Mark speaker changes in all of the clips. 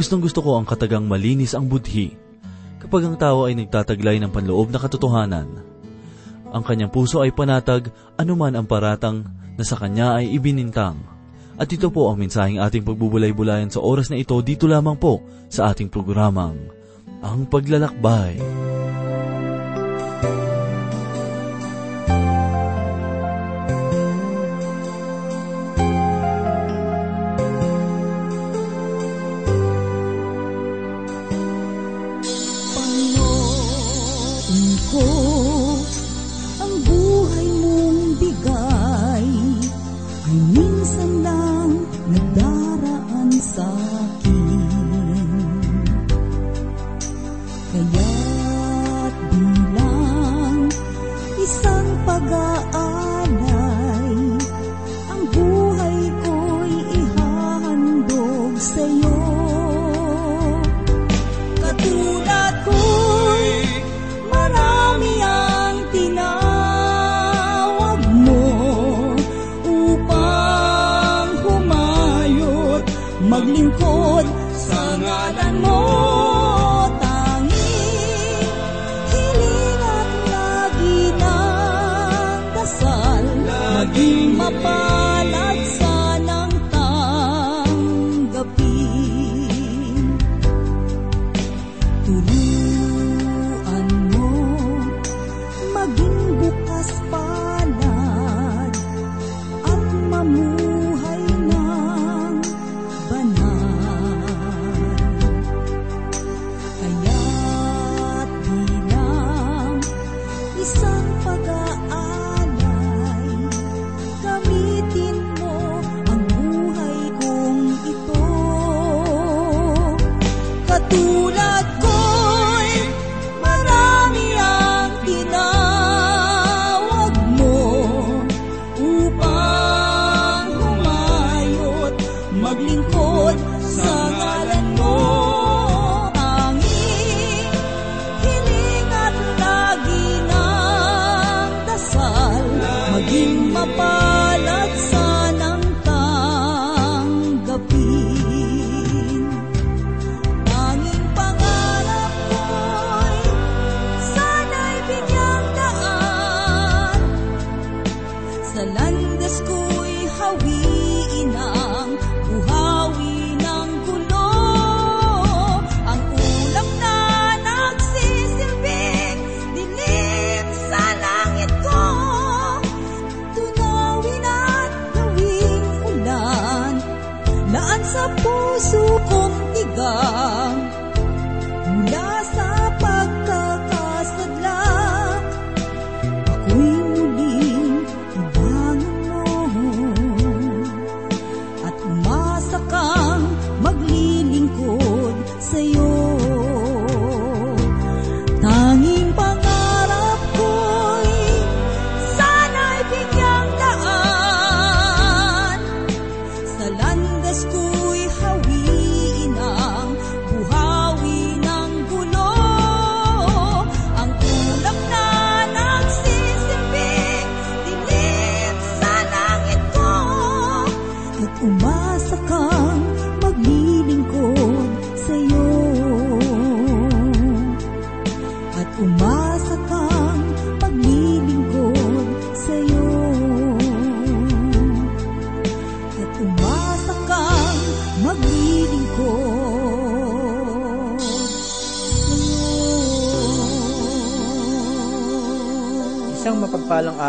Speaker 1: Gustong gusto ko ang katagang malinis ang budhi kapag ang tao ay nagtataglay ng panloob na katotohanan. Ang kanyang puso ay panatag anuman ang paratang na sa kanya ay ibinintang. At ito po ang mensaheng ating pagbubulay-bulayan sa oras na ito dito lamang po sa ating programang, Ang Paglalakbay.
Speaker 2: Panginoon Kaya't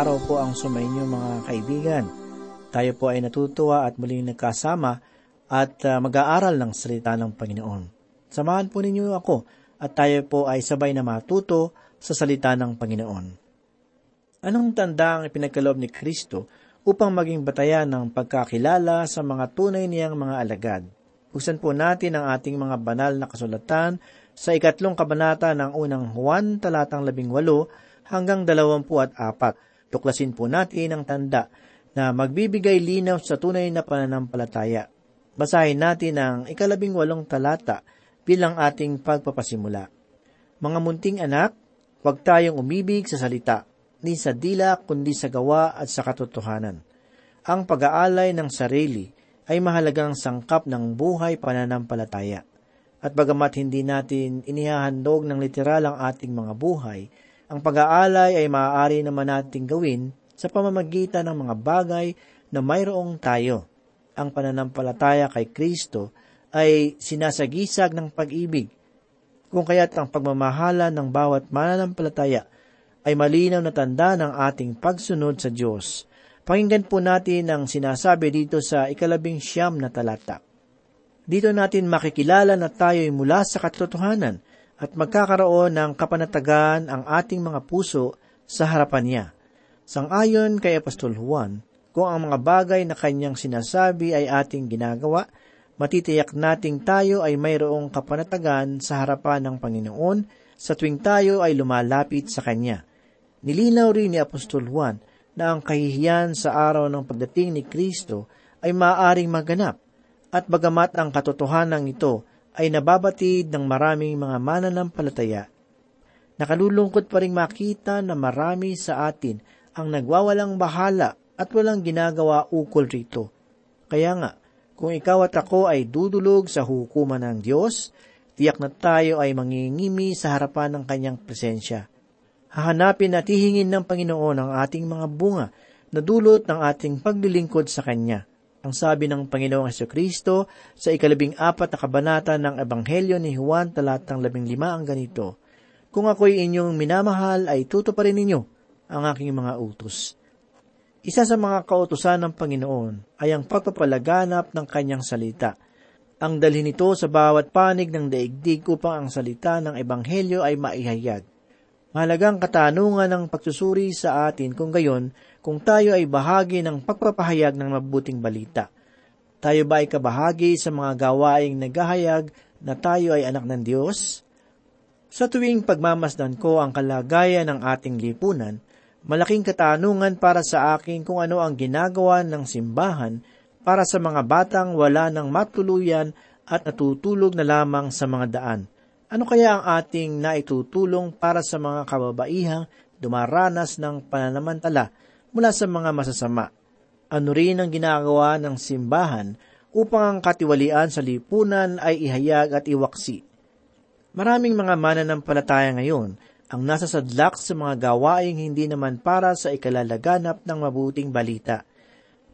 Speaker 3: araw po ang sumainyo mga kaibigan. Tayo po ay natutuwa at muling nagkasama at ah, mag-aaral ng salita ng Panginoon. Samahan po ninyo ako at tayo po ay sabay na matuto sa salita ng Panginoon. Anong tanda ang ipinagkaloob ni Kristo upang maging batayan ng pagkakilala sa mga tunay niyang mga alagad? Buksan po natin ang ating mga banal na kasulatan sa ikatlong kabanata ng unang Juan talatang labing walo hanggang dalawampu at apat. Tuklasin po natin ang tanda na magbibigay linaw sa tunay na pananampalataya. Basahin natin ang ikalabing walong talata bilang ating pagpapasimula. Mga munting anak, huwag tayong umibig sa salita, ni sa dila kundi sa gawa at sa katotohanan. Ang pag-aalay ng sarili ay mahalagang sangkap ng buhay pananampalataya. At bagamat hindi natin inihahandog ng literal ang ating mga buhay, ang pag-aalay ay maaari naman nating gawin sa pamamagitan ng mga bagay na mayroong tayo. Ang pananampalataya kay Kristo ay sinasagisag ng pag-ibig. Kung kaya't ang pagmamahala ng bawat mananampalataya ay malinaw na tanda ng ating pagsunod sa Diyos. Pakinggan po natin ang sinasabi dito sa ikalabing siyam na talata. Dito natin makikilala na tayo'y mula sa katotohanan at magkakaroon ng kapanatagan ang ating mga puso sa harapan niya. Sangayon kay Apostol Juan, kung ang mga bagay na kanyang sinasabi ay ating ginagawa, matitiyak nating tayo ay mayroong kapanatagan sa harapan ng Panginoon sa tuwing tayo ay lumalapit sa Kanya. Nilinaw rin ni Apostol Juan na ang kahihiyan sa araw ng pagdating ni Kristo ay maaaring maganap at bagamat ang katotohanan ito ay nababatid ng maraming mga mananampalataya, nakalulungkot pa rin makita na marami sa atin ang nagwawalang bahala at walang ginagawa ukol rito. Kaya nga, kung ikaw at ako ay dudulog sa hukuman ng Diyos, tiyak na tayo ay mangingimi sa harapan ng Kanyang presensya. Hahanapin at hihingin ng Panginoon ang ating mga bunga na dulot ng ating paglilingkod sa Kanya. Ang sabi ng Panginoong Heso Kristo sa ikalabing apat na kabanata ng Ebanghelyo ni Juan talatang labing lima ang ganito, Kung ako'y inyong minamahal ay tutuparin ninyo ang aking mga utos. Isa sa mga kautusan ng Panginoon ay ang pagpapalaganap ng kanyang salita. Ang dalhin nito sa bawat panig ng daigdig upang ang salita ng Ebanghelyo ay maihayag. Mahalagang katanungan ng pagsusuri sa atin kung gayon kung tayo ay bahagi ng pagpapahayag ng mabuting balita. Tayo ba ay kabahagi sa mga gawaing naghahayag na tayo ay anak ng Diyos? Sa tuwing pagmamasdan ko ang kalagayan ng ating lipunan, malaking katanungan para sa akin kung ano ang ginagawa ng simbahan para sa mga batang wala ng matuluyan at natutulog na lamang sa mga daan. Ano kaya ang ating naitutulong para sa mga kababaihang dumaranas ng pananamantala mula sa mga masasama. Ano rin ang ginagawa ng simbahan upang ang katiwalian sa lipunan ay ihayag at iwaksi. Maraming mga mananampalataya ngayon ang nasa sadlak sa mga gawaing hindi naman para sa ikalalaganap ng mabuting balita.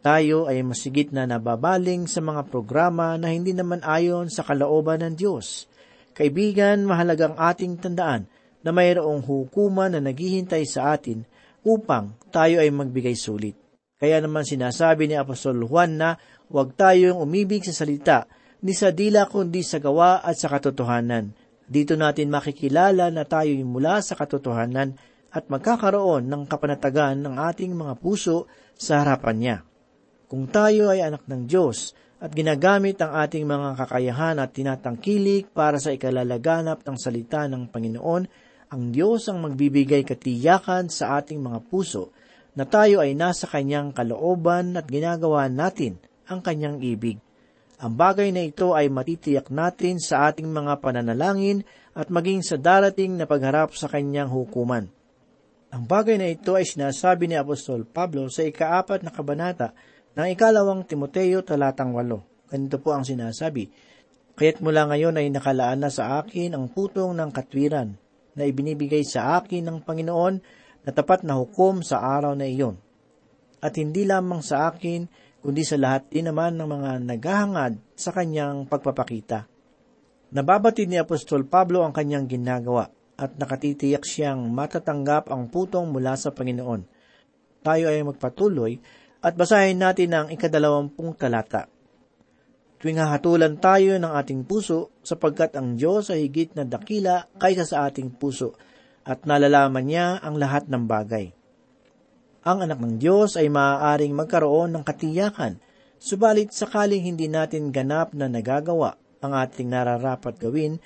Speaker 3: Tayo ay masigit na nababaling sa mga programa na hindi naman ayon sa kalooban ng Diyos. Kaibigan, mahalagang ating tandaan na mayroong hukuman na naghihintay sa atin upang tayo ay magbigay sulit. Kaya naman sinasabi ni Apostol Juan na huwag tayong umibig sa salita, ni sa dila kundi sa gawa at sa katotohanan. Dito natin makikilala na tayo mula sa katotohanan at magkakaroon ng kapanatagan ng ating mga puso sa harapan niya. Kung tayo ay anak ng Diyos at ginagamit ang ating mga kakayahan at tinatangkilik para sa ikalalaganap ng salita ng Panginoon, ang Diyos ang magbibigay katiyakan sa ating mga puso na tayo ay nasa kanyang kalooban at ginagawa natin ang kanyang ibig. Ang bagay na ito ay matitiyak natin sa ating mga pananalangin at maging sa darating na pagharap sa kanyang hukuman. Ang bagay na ito ay sinasabi ni Apostol Pablo sa ikaapat na kabanata ng ikalawang Timoteo talatang walo. Ganito po ang sinasabi, Kaya't mula ngayon ay nakalaan na sa akin ang putong ng katwiran, na ibinibigay sa akin ng Panginoon na tapat na hukom sa araw na iyon. At hindi lamang sa akin, kundi sa lahat din naman ng mga naghahangad sa kanyang pagpapakita. Nababatid ni Apostol Pablo ang kanyang ginagawa at nakatitiyak siyang matatanggap ang putong mula sa Panginoon. Tayo ay magpatuloy at basahin natin ang ikadalawampung talata tuwing hahatulan tayo ng ating puso sapagkat ang Diyos ay higit na dakila kaysa sa ating puso at nalalaman niya ang lahat ng bagay. Ang anak ng Diyos ay maaaring magkaroon ng katiyakan, subalit sakaling hindi natin ganap na nagagawa ang ating nararapat gawin,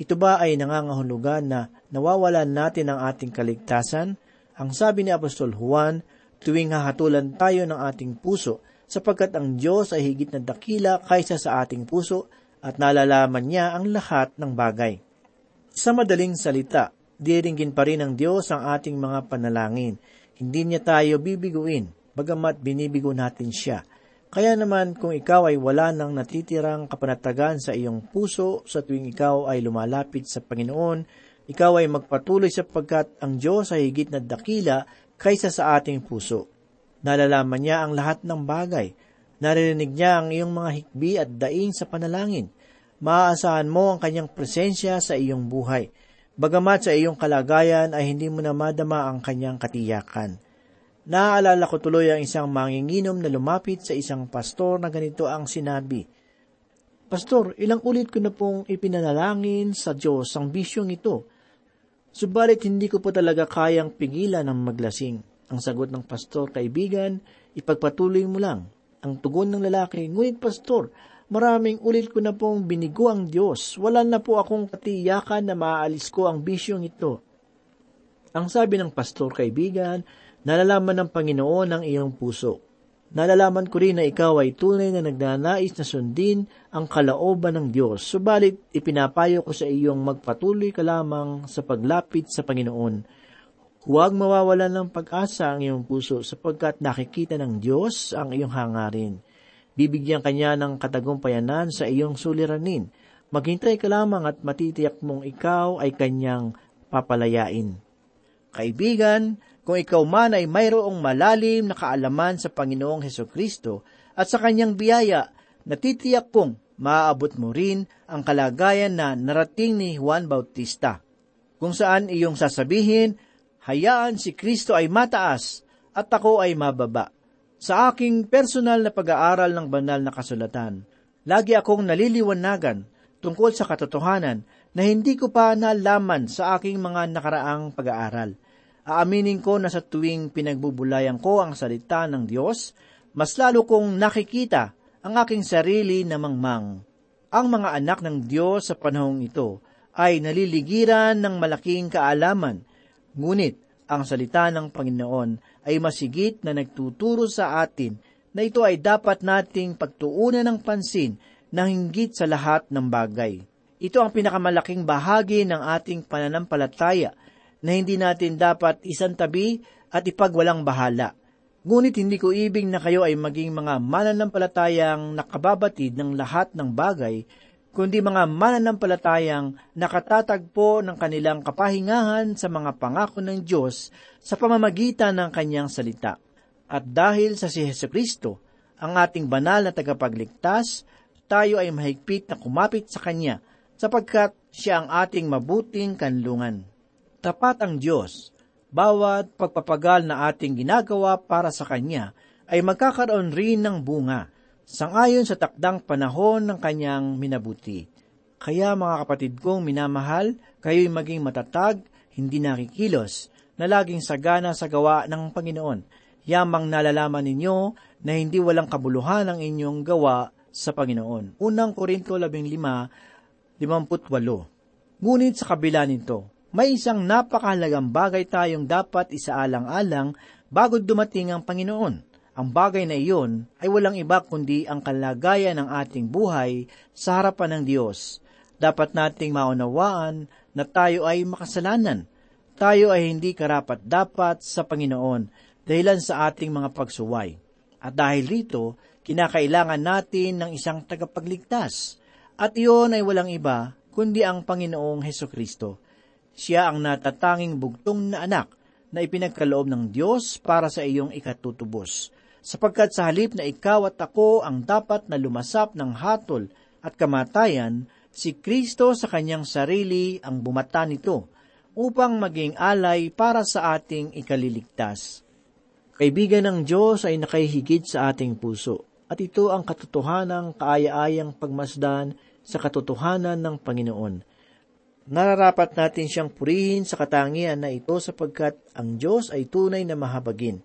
Speaker 3: ito ba ay nangangahulugan na nawawalan natin ang ating kaligtasan? Ang sabi ni Apostol Juan, tuwing hahatulan tayo ng ating puso, sapagkat ang Diyos ay higit na dakila kaysa sa ating puso at nalalaman niya ang lahat ng bagay. Sa madaling salita, diringgin pa rin ng Diyos ang ating mga panalangin. Hindi niya tayo bibiguin, bagamat binibigo natin siya. Kaya naman kung ikaw ay wala ng natitirang kapanatagan sa iyong puso sa tuwing ikaw ay lumalapit sa Panginoon, ikaw ay magpatuloy sapagkat ang Diyos ay higit na dakila kaysa sa ating puso. Nalalaman niya ang lahat ng bagay. Naririnig niya ang iyong mga hikbi at daing sa panalangin. Maaasahan mo ang kanyang presensya sa iyong buhay. Bagamat sa iyong kalagayan ay hindi mo na madama ang kanyang katiyakan. Naaalala ko tuloy ang isang manginginom na lumapit sa isang pastor na ganito ang sinabi, Pastor, ilang ulit ko na pong ipinanalangin sa Diyos ang bisyong ito. Subalit hindi ko po talaga kayang pigilan ng maglasing. Ang sagot ng pastor, kaibigan, ipagpatuloy mo lang. Ang tugon ng lalaki, ngunit pastor, maraming ulit ko na pong binigo ang Diyos. Wala na po akong katiyakan na maaalis ko ang bisyong ito. Ang sabi ng pastor, kaibigan, Nalalaman ng Panginoon ang iyong puso. Nalalaman ko rin na ikaw ay tunay na nagnanais na sundin ang kalaoban ng Diyos, subalit ipinapayo ko sa iyong magpatuloy ka lamang sa paglapit sa Panginoon. Huwag mawawalan ng pag-asa ang iyong puso sapagkat nakikita ng Diyos ang iyong hangarin. Bibigyan kanya ng katagumpayanan sa iyong suliranin. Maghintay ka lamang at matitiyak mong ikaw ay kanyang papalayain. Kaibigan, kung ikaw man ay mayroong malalim na kaalaman sa Panginoong Heso Kristo at sa kanyang biyaya, natitiyak kong maaabot mo rin ang kalagayan na narating ni Juan Bautista, kung saan iyong sasabihin, hayaan si Kristo ay mataas at ako ay mababa. Sa aking personal na pag-aaral ng banal na kasulatan, lagi akong naliliwanagan tungkol sa katotohanan na hindi ko pa nalaman sa aking mga nakaraang pag-aaral. Aaminin ko na sa tuwing pinagbubulayan ko ang salita ng Diyos, mas lalo kong nakikita ang aking sarili na mangmang. Ang mga anak ng Diyos sa panahong ito ay naliligiran ng malaking kaalaman, ngunit ang salita ng Panginoon ay masigit na nagtuturo sa atin na ito ay dapat nating pagtuunan ng pansin na hinggit sa lahat ng bagay. Ito ang pinakamalaking bahagi ng ating pananampalataya na hindi natin dapat isantabi at ipagwalang bahala. Ngunit hindi ko ibig na kayo ay maging mga mananampalatayang nakababatid ng lahat ng bagay, kundi mga mananampalatayang nakatatagpo ng kanilang kapahingahan sa mga pangako ng Diyos sa pamamagitan ng kanyang salita. At dahil sa si Heso Kristo, ang ating banal na tagapagligtas, tayo ay mahigpit na kumapit sa Kanya, sapagkat siya ang ating mabuting kanlungan. Tapat ang Diyos. Bawat pagpapagal na ating ginagawa para sa Kanya ay magkakaroon rin ng bunga, sangayon sa takdang panahon ng Kanyang minabuti. Kaya mga kapatid kong minamahal, kayo'y maging matatag, hindi nakikilos, na laging sagana sa gawa ng Panginoon. Yamang nalalaman ninyo na hindi walang kabuluhan ang inyong gawa sa Panginoon. Unang Korinto 15, 58. Ngunit sa kabila nito, may isang napakahalagang bagay tayong dapat isaalang-alang bago dumating ang Panginoon. Ang bagay na iyon ay walang iba kundi ang kalagayan ng ating buhay sa harapan ng Diyos. Dapat nating maunawaan na tayo ay makasalanan. Tayo ay hindi karapat-dapat sa Panginoon dahilan sa ating mga pagsuway. At dahil rito, kinakailangan natin ng isang tagapagligtas. At iyon ay walang iba kundi ang Panginoong Heso Kristo siya ang natatanging bugtong na anak na ipinagkaloob ng Diyos para sa iyong ikatutubos. Sapagkat sa halip na ikaw at ako ang dapat na lumasap ng hatol at kamatayan, si Kristo sa kanyang sarili ang bumata nito upang maging alay para sa ating ikaliligtas. Kaibigan ng Diyos ay nakahihigit sa ating puso, at ito ang katotohanang kaaya-ayang pagmasdan sa katotohanan ng Panginoon nararapat natin siyang purihin sa katangian na ito sapagkat ang Diyos ay tunay na mahabagin.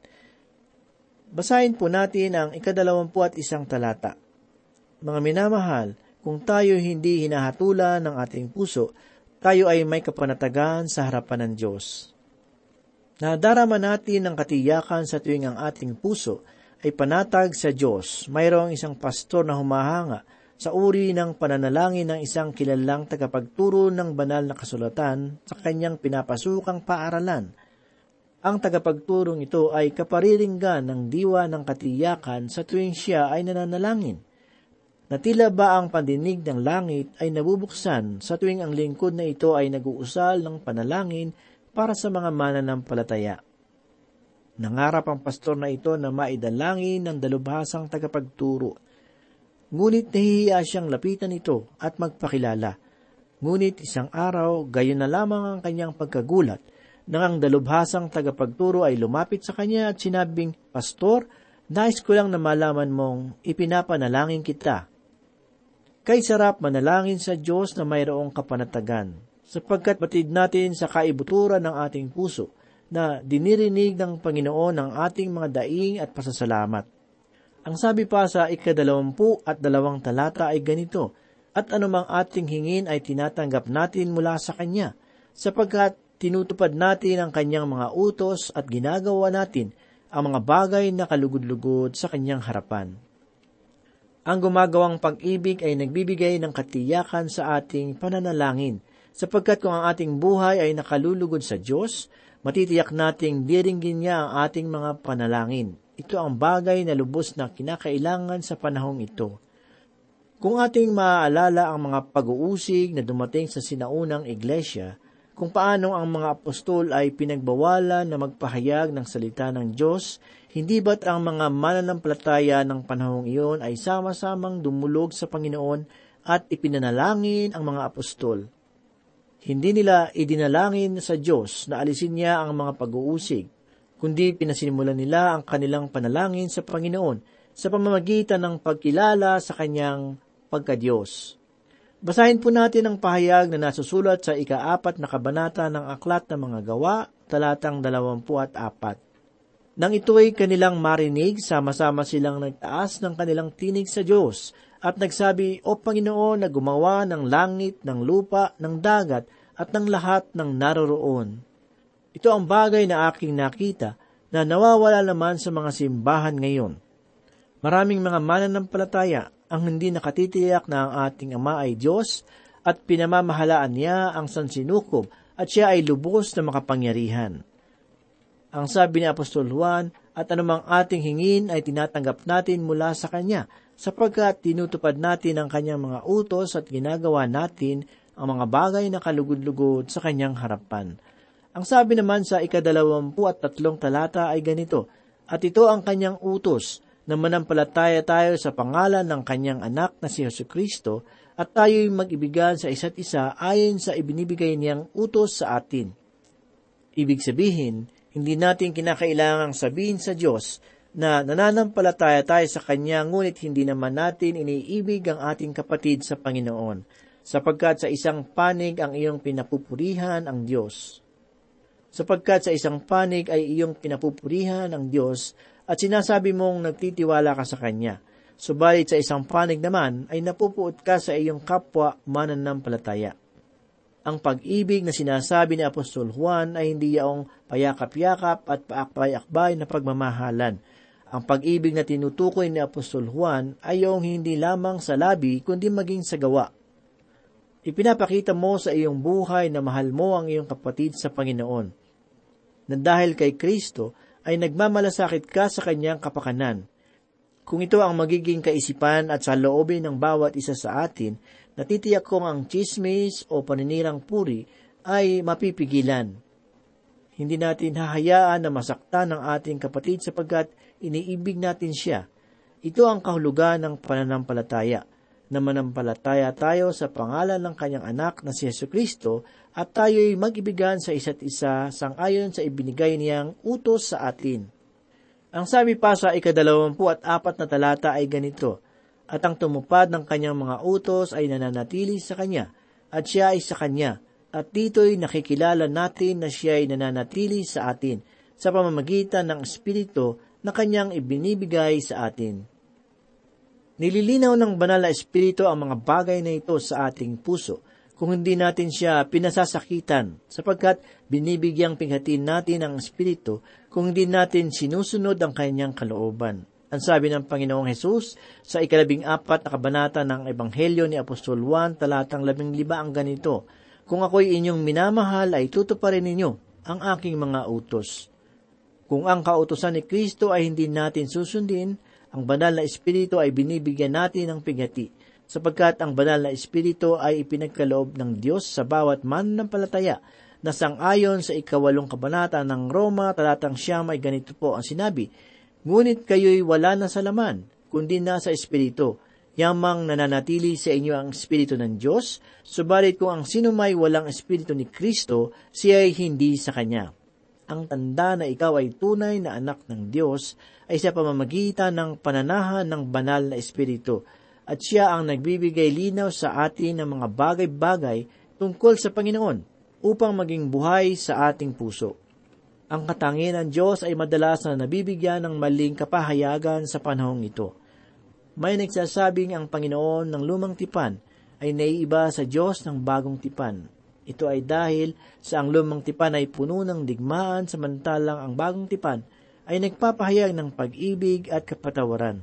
Speaker 3: Basahin po natin ang ikadalawampu at isang talata. Mga minamahal, kung tayo hindi hinahatulan ng ating puso, tayo ay may kapanatagan sa harapan ng Diyos. Nadarama natin ang katiyakan sa tuwing ang ating puso ay panatag sa Diyos. Mayroong isang pastor na humahanga sa uri ng pananalangin ng isang kilalang tagapagturo ng banal na kasulatan sa kanyang pinapasukang paaralan. Ang tagapagturong ito ay kapariringgan ng diwa ng katiyakan sa tuwing siya ay nananalangin. Natila ba ang pandinig ng langit ay nabubuksan sa tuwing ang lingkod na ito ay nag-uusal ng panalangin para sa mga mananampalataya. Nangarap ang pastor na ito na maidalangin ng dalubhasang tagapagturo. Ngunit nahihiya siyang lapitan ito at magpakilala. Ngunit isang araw, gayon na lamang ang kanyang pagkagulat nang ang dalubhasang tagapagturo ay lumapit sa kanya at sinabing, Pastor, nais ko lang na malaman mong ipinapanalangin kita. Kay sarap manalangin sa Diyos na mayroong kapanatagan, sapagkat batid natin sa kaibuturan ng ating puso na dinirinig ng Panginoon ang ating mga daing at pasasalamat. Ang sabi pa sa ikadalawampu at dalawang talata ay ganito, at anumang ating hingin ay tinatanggap natin mula sa Kanya, sapagkat tinutupad natin ang kanyang mga utos at ginagawa natin ang mga bagay na kalugod-lugod sa kanyang harapan. Ang gumagawang pag-ibig ay nagbibigay ng katiyakan sa ating pananalangin, sapagkat kung ang ating buhay ay nakalulugod sa Diyos, matitiyak nating diringgin niya ang ating mga panalangin. Ito ang bagay na lubos na kinakailangan sa panahong ito. Kung ating maaalala ang mga pag-uusig na dumating sa sinaunang iglesia, kung paano ang mga apostol ay pinagbawalan na magpahayag ng salita ng Diyos, hindi ba't ang mga mananampalataya ng panahong iyon ay sama-samang dumulog sa Panginoon at ipinanalangin ang mga apostol? Hindi nila idinalangin sa Diyos na alisin niya ang mga pag-uusig, kundi pinasinimulan nila ang kanilang panalangin sa Panginoon sa pamamagitan ng pagkilala sa Kanyang pagkadiyos. Basahin po natin ang pahayag na nasusulat sa ikaapat na kabanata ng Aklat ng Mga Gawa, talatang dalawampu at apat. Nang ito'y kanilang marinig, sama-sama silang nagtaas ng kanilang tinig sa Diyos at nagsabi, O Panginoon na gumawa ng langit, ng lupa, ng dagat at ng lahat ng naroroon. Ito ang bagay na aking nakita na nawawala naman sa mga simbahan ngayon. Maraming mga mananampalataya ang hindi nakatitiyak na ang ating Ama ay Diyos at pinamamahalaan niya ang sansinukob at siya ay lubos na makapangyarihan. Ang sabi ni Apostol Juan, at anumang ating hingin ay tinatanggap natin mula sa Kanya, sapagkat tinutupad natin ang Kanyang mga utos at ginagawa natin ang mga bagay na kalugod-lugod sa Kanyang harapan. Ang sabi naman sa ikadalawampu at tatlong talata ay ganito, At ito ang Kanyang utos, na manampalataya tayo sa pangalan ng kanyang anak na si Yesu Kristo at tayo'y mag-ibigan sa isa't isa ayon sa ibinibigay niyang utos sa atin. Ibig sabihin, hindi natin kinakailangang sabihin sa Diyos na nananampalataya tayo sa Kanya ngunit hindi naman natin iniibig ang ating kapatid sa Panginoon, sapagkat sa isang panig ang iyong pinapupurihan ang Diyos. Sapagkat sa isang panig ay iyong pinapupurihan ang Diyos at sinasabi mong nagtitiwala ka sa Kanya. Subalit sa isang panig naman ay napupuot ka sa iyong kapwa mananampalataya. Ang pag-ibig na sinasabi ni Apostol Juan ay hindi yaong payakap-yakap at paakbay-akbay na pagmamahalan. Ang pag-ibig na tinutukoy ni Apostol Juan ay yung hindi lamang sa labi kundi maging sa gawa. Ipinapakita mo sa iyong buhay na mahal mo ang iyong kapatid sa Panginoon. Na dahil kay Kristo ay nagmamalasakit ka sa kanyang kapakanan. Kung ito ang magiging kaisipan at sa loobin ng bawat isa sa atin, natitiyak kong ang chismis o paninirang puri ay mapipigilan. Hindi natin hahayaan na masaktan ng ating kapatid sapagkat iniibig natin siya. Ito ang kahulugan ng pananampalataya na manampalataya tayo sa pangalan ng kanyang anak na si Yesu Kristo at tayo'y mag-ibigan sa isa't isa sang ayon sa ibinigay niyang utos sa atin. Ang sabi pa sa ikadalawampu at apat na talata ay ganito, At ang tumupad ng kanyang mga utos ay nananatili sa kanya, at siya ay sa kanya, at dito'y nakikilala natin na siya ay nananatili sa atin, sa pamamagitan ng Espiritu na kanyang ibinibigay sa atin. Nililinaw ng banal na espiritu ang mga bagay na ito sa ating puso kung hindi natin siya pinasasakitan sapagkat binibigyang pinghatin natin ang espiritu kung hindi natin sinusunod ang kanyang kalooban. Ang sabi ng Panginoong Hesus sa ikalabing apat na kabanata ng Ebanghelyo ni Apostol Juan talatang labing liba ang ganito, Kung ako'y inyong minamahal ay tutuparin ninyo ang aking mga utos. Kung ang kautosan ni Kristo ay hindi natin susundin, ang banal na Espiritu ay binibigyan natin ng pigati, sapagkat ang banal na Espiritu ay ipinagkaloob ng Diyos sa bawat mananampalataya na sang-ayon sa ikawalong kabanata ng Roma talatang siyam ay ganito po ang sinabi, Ngunit kayo'y wala na sa laman, kundi na sa Espiritu, yamang nananatili sa inyo ang Espiritu ng Diyos, subalit kung ang sino may walang Espiritu ni Kristo, siya ay hindi sa Kanya. Ang tanda na ikaw ay tunay na anak ng Diyos ay sa pamamagitan ng pananahan ng banal na Espiritu, at siya ang nagbibigay linaw sa atin ng mga bagay-bagay tungkol sa Panginoon upang maging buhay sa ating puso. Ang katangian ng Diyos ay madalas na nabibigyan ng maling kapahayagan sa panahong ito. May nagsasabing ang Panginoon ng lumang tipan ay naiiba sa Diyos ng bagong tipan. Ito ay dahil sa ang lumang tipan ay puno ng digmaan samantalang ang bagong tipan ay nagpapahayag ng pag-ibig at kapatawaran.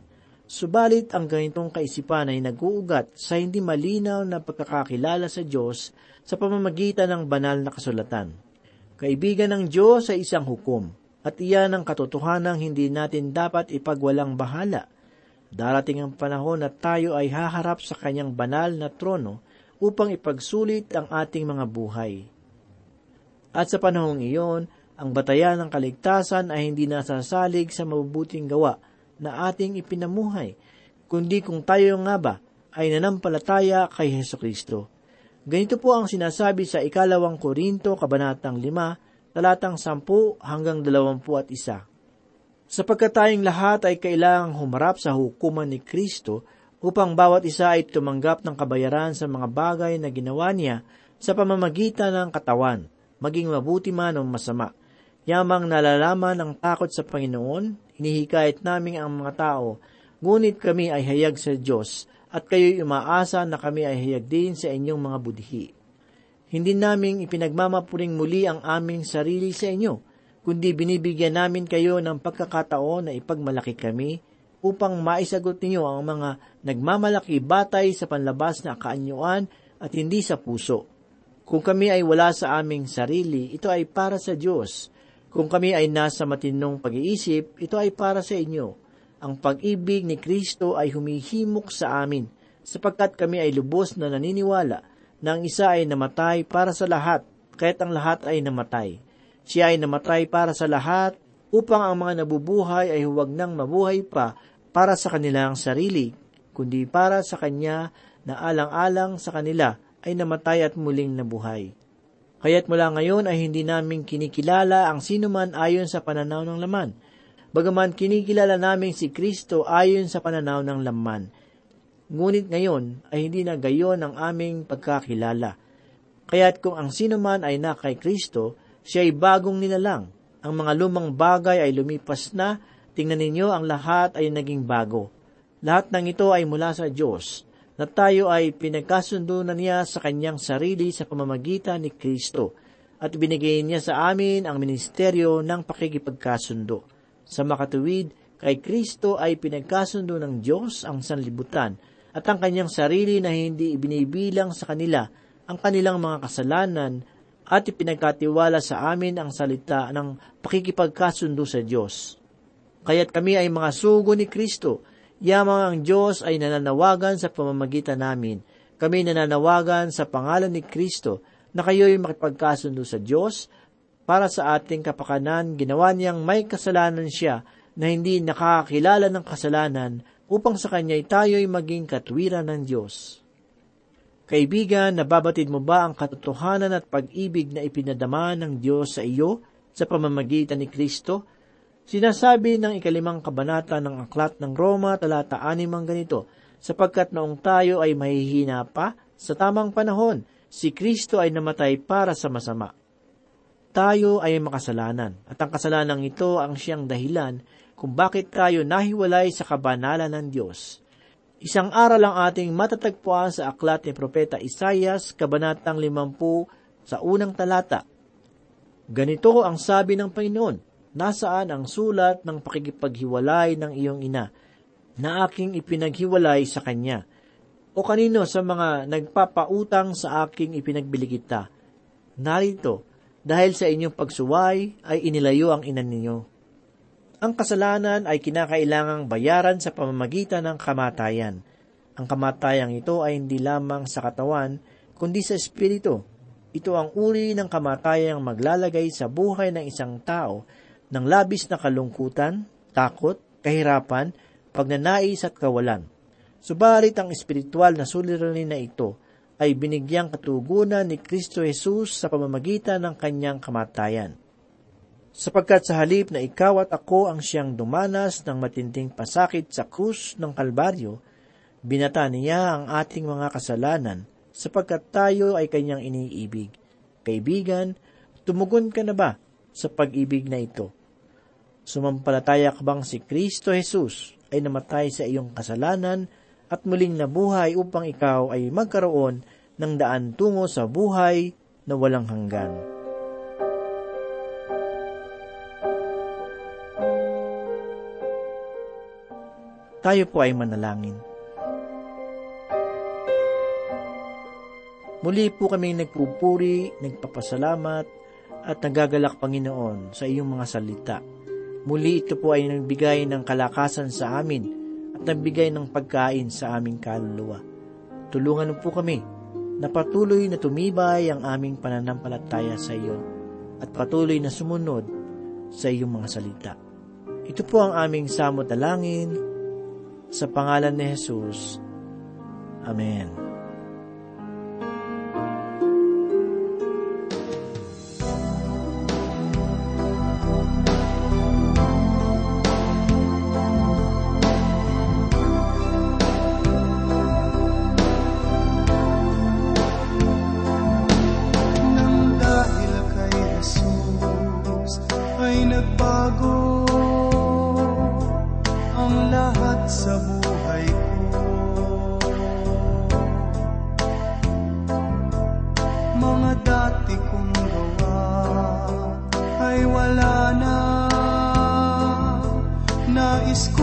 Speaker 3: Subalit ang ganitong kaisipan ay nag-uugat sa hindi malinaw na pagkakakilala sa Diyos sa pamamagitan ng banal na kasulatan. Kaibigan ng Diyos ay isang hukom, at iyan ang katotohanan hindi natin dapat ipagwalang bahala. Darating ang panahon na tayo ay haharap sa kanyang banal na trono upang ipagsulit ang ating mga buhay. At sa panahong iyon, ang batayan ng kaligtasan ay hindi nasasalig sa mabubuting gawa na ating ipinamuhay, kundi kung tayo nga ba ay nanampalataya kay Heso Kristo. Ganito po ang sinasabi sa ikalawang Korinto, kabanatang 5, talatang 10 hanggang 21. Sapagkat tayong lahat ay kailangang humarap sa hukuman ni Kristo upang bawat isa ay tumanggap ng kabayaran sa mga bagay na ginawa niya sa pamamagitan ng katawan, maging mabuti man o masama. Yamang nalalaman ng takot sa Panginoon, hinihikayat namin ang mga tao, ngunit kami ay hayag sa Diyos at kayo'y umaasa na kami ay hayag din sa inyong mga budhi. Hindi naming ipinagmamapuring muli ang aming sarili sa inyo, kundi binibigyan namin kayo ng pagkakataon na ipagmalaki kami upang maisagot ninyo ang mga nagmamalaki batay sa panlabas na kaanyuan at hindi sa puso. Kung kami ay wala sa aming sarili, ito ay para sa Diyos. Kung kami ay nasa matinong pag-iisip, ito ay para sa inyo ang pag-ibig ni Kristo ay humihimok sa amin, sapagkat kami ay lubos na naniniwala na ang isa ay namatay para sa lahat, kahit ang lahat ay namatay. Siya ay namatay para sa lahat, upang ang mga nabubuhay ay huwag nang mabuhay pa para sa kanilang sarili, kundi para sa Kanya na alang-alang sa kanila ay namatay at muling nabuhay. Kaya't mula ngayon ay hindi namin kinikilala ang sinuman ayon sa pananaw ng laman, bagaman kinikilala namin si Kristo ayon sa pananaw ng laman. Ngunit ngayon ay hindi na gayon ang aming pagkakilala. Kaya't kung ang sino man ay na kay Kristo, siya ay bagong nilalang. Ang mga lumang bagay ay lumipas na, tingnan ninyo ang lahat ay naging bago. Lahat ng ito ay mula sa Diyos, na tayo ay pinagkasundo na niya sa kanyang sarili sa pamamagitan ni Kristo, at binigay niya sa amin ang ministeryo ng pakikipagkasundo. Sa makatuwid, kay Kristo ay pinagkasundo ng Diyos ang sanlibutan at ang kanyang sarili na hindi ibinibilang sa kanila ang kanilang mga kasalanan at ipinagkatiwala sa amin ang salita ng pakikipagkasundo sa Diyos. Kaya't kami ay mga sugo ni Kristo, yamang ang Diyos ay nananawagan sa pamamagitan namin. Kami nananawagan sa pangalan ni Kristo na kayo'y makipagkasundo sa Diyos para sa ating kapakanan, ginawa niyang may kasalanan siya na hindi nakakakilala ng kasalanan upang sa kanya tayo'y maging katwiran ng Diyos. Kaibigan, nababatid mo ba ang katotohanan at pag-ibig na ipinadama ng Diyos sa iyo sa pamamagitan ni Kristo? Sinasabi ng ikalimang kabanata ng Aklat ng Roma, talata 6 ang ganito, sapagkat noong tayo ay mahihina pa, sa tamang panahon, si Kristo ay namatay para sa masama tayo ay makasalanan at ang kasalanan ito ang siyang dahilan kung bakit tayo nahiwalay sa kabanalan ng Diyos. Isang aral ang ating matatagpuan sa aklat ni Propeta Isayas, Kabanatang 50 sa unang talata. Ganito ang sabi ng Panginoon, nasaan ang sulat ng pakikipaghiwalay ng iyong ina, na aking ipinaghiwalay sa kanya, o kanino sa mga nagpapautang sa aking ipinagbili kita. Narito, dahil sa inyong pagsuway ay inilayo ang ina ninyo. Ang kasalanan ay kinakailangang bayaran sa pamamagitan ng kamatayan. Ang kamatayang ito ay hindi lamang sa katawan, kundi sa espiritu. Ito ang uri ng kamatayang maglalagay sa buhay ng isang tao ng labis na kalungkutan, takot, kahirapan, pagnanais at kawalan. Subalit ang espiritual na suliranin na ito ay binigyang katugunan ni Kristo Jesus sa pamamagitan ng kanyang kamatayan sapagkat sa halip na ikaw at ako ang siyang dumanas ng matinding pasakit sa krus ng Kalbaryo, binata niya ang ating mga kasalanan sapagkat tayo ay kanyang iniibig. Kaibigan, tumugon ka na ba sa pag-ibig na ito? Sumampalataya ka bang si Kristo Jesus ay namatay sa iyong kasalanan at muling nabuhay upang ikaw ay magkaroon ng daan tungo sa buhay na walang hanggan? Tayo po ay manalangin. Muli po kami nagpupuri, nagpapasalamat, at nagagalak Panginoon sa iyong mga salita. Muli ito po ay nagbigay ng kalakasan sa amin at nagbigay ng pagkain sa aming kaluluwa. Tulungan mo po kami na patuloy na tumibay ang aming pananampalataya sa iyo at patuloy na sumunod sa iyong mga salita. Ito po ang aming samot dalangin sa pangalan ni Jesus. Amen.
Speaker 4: Nais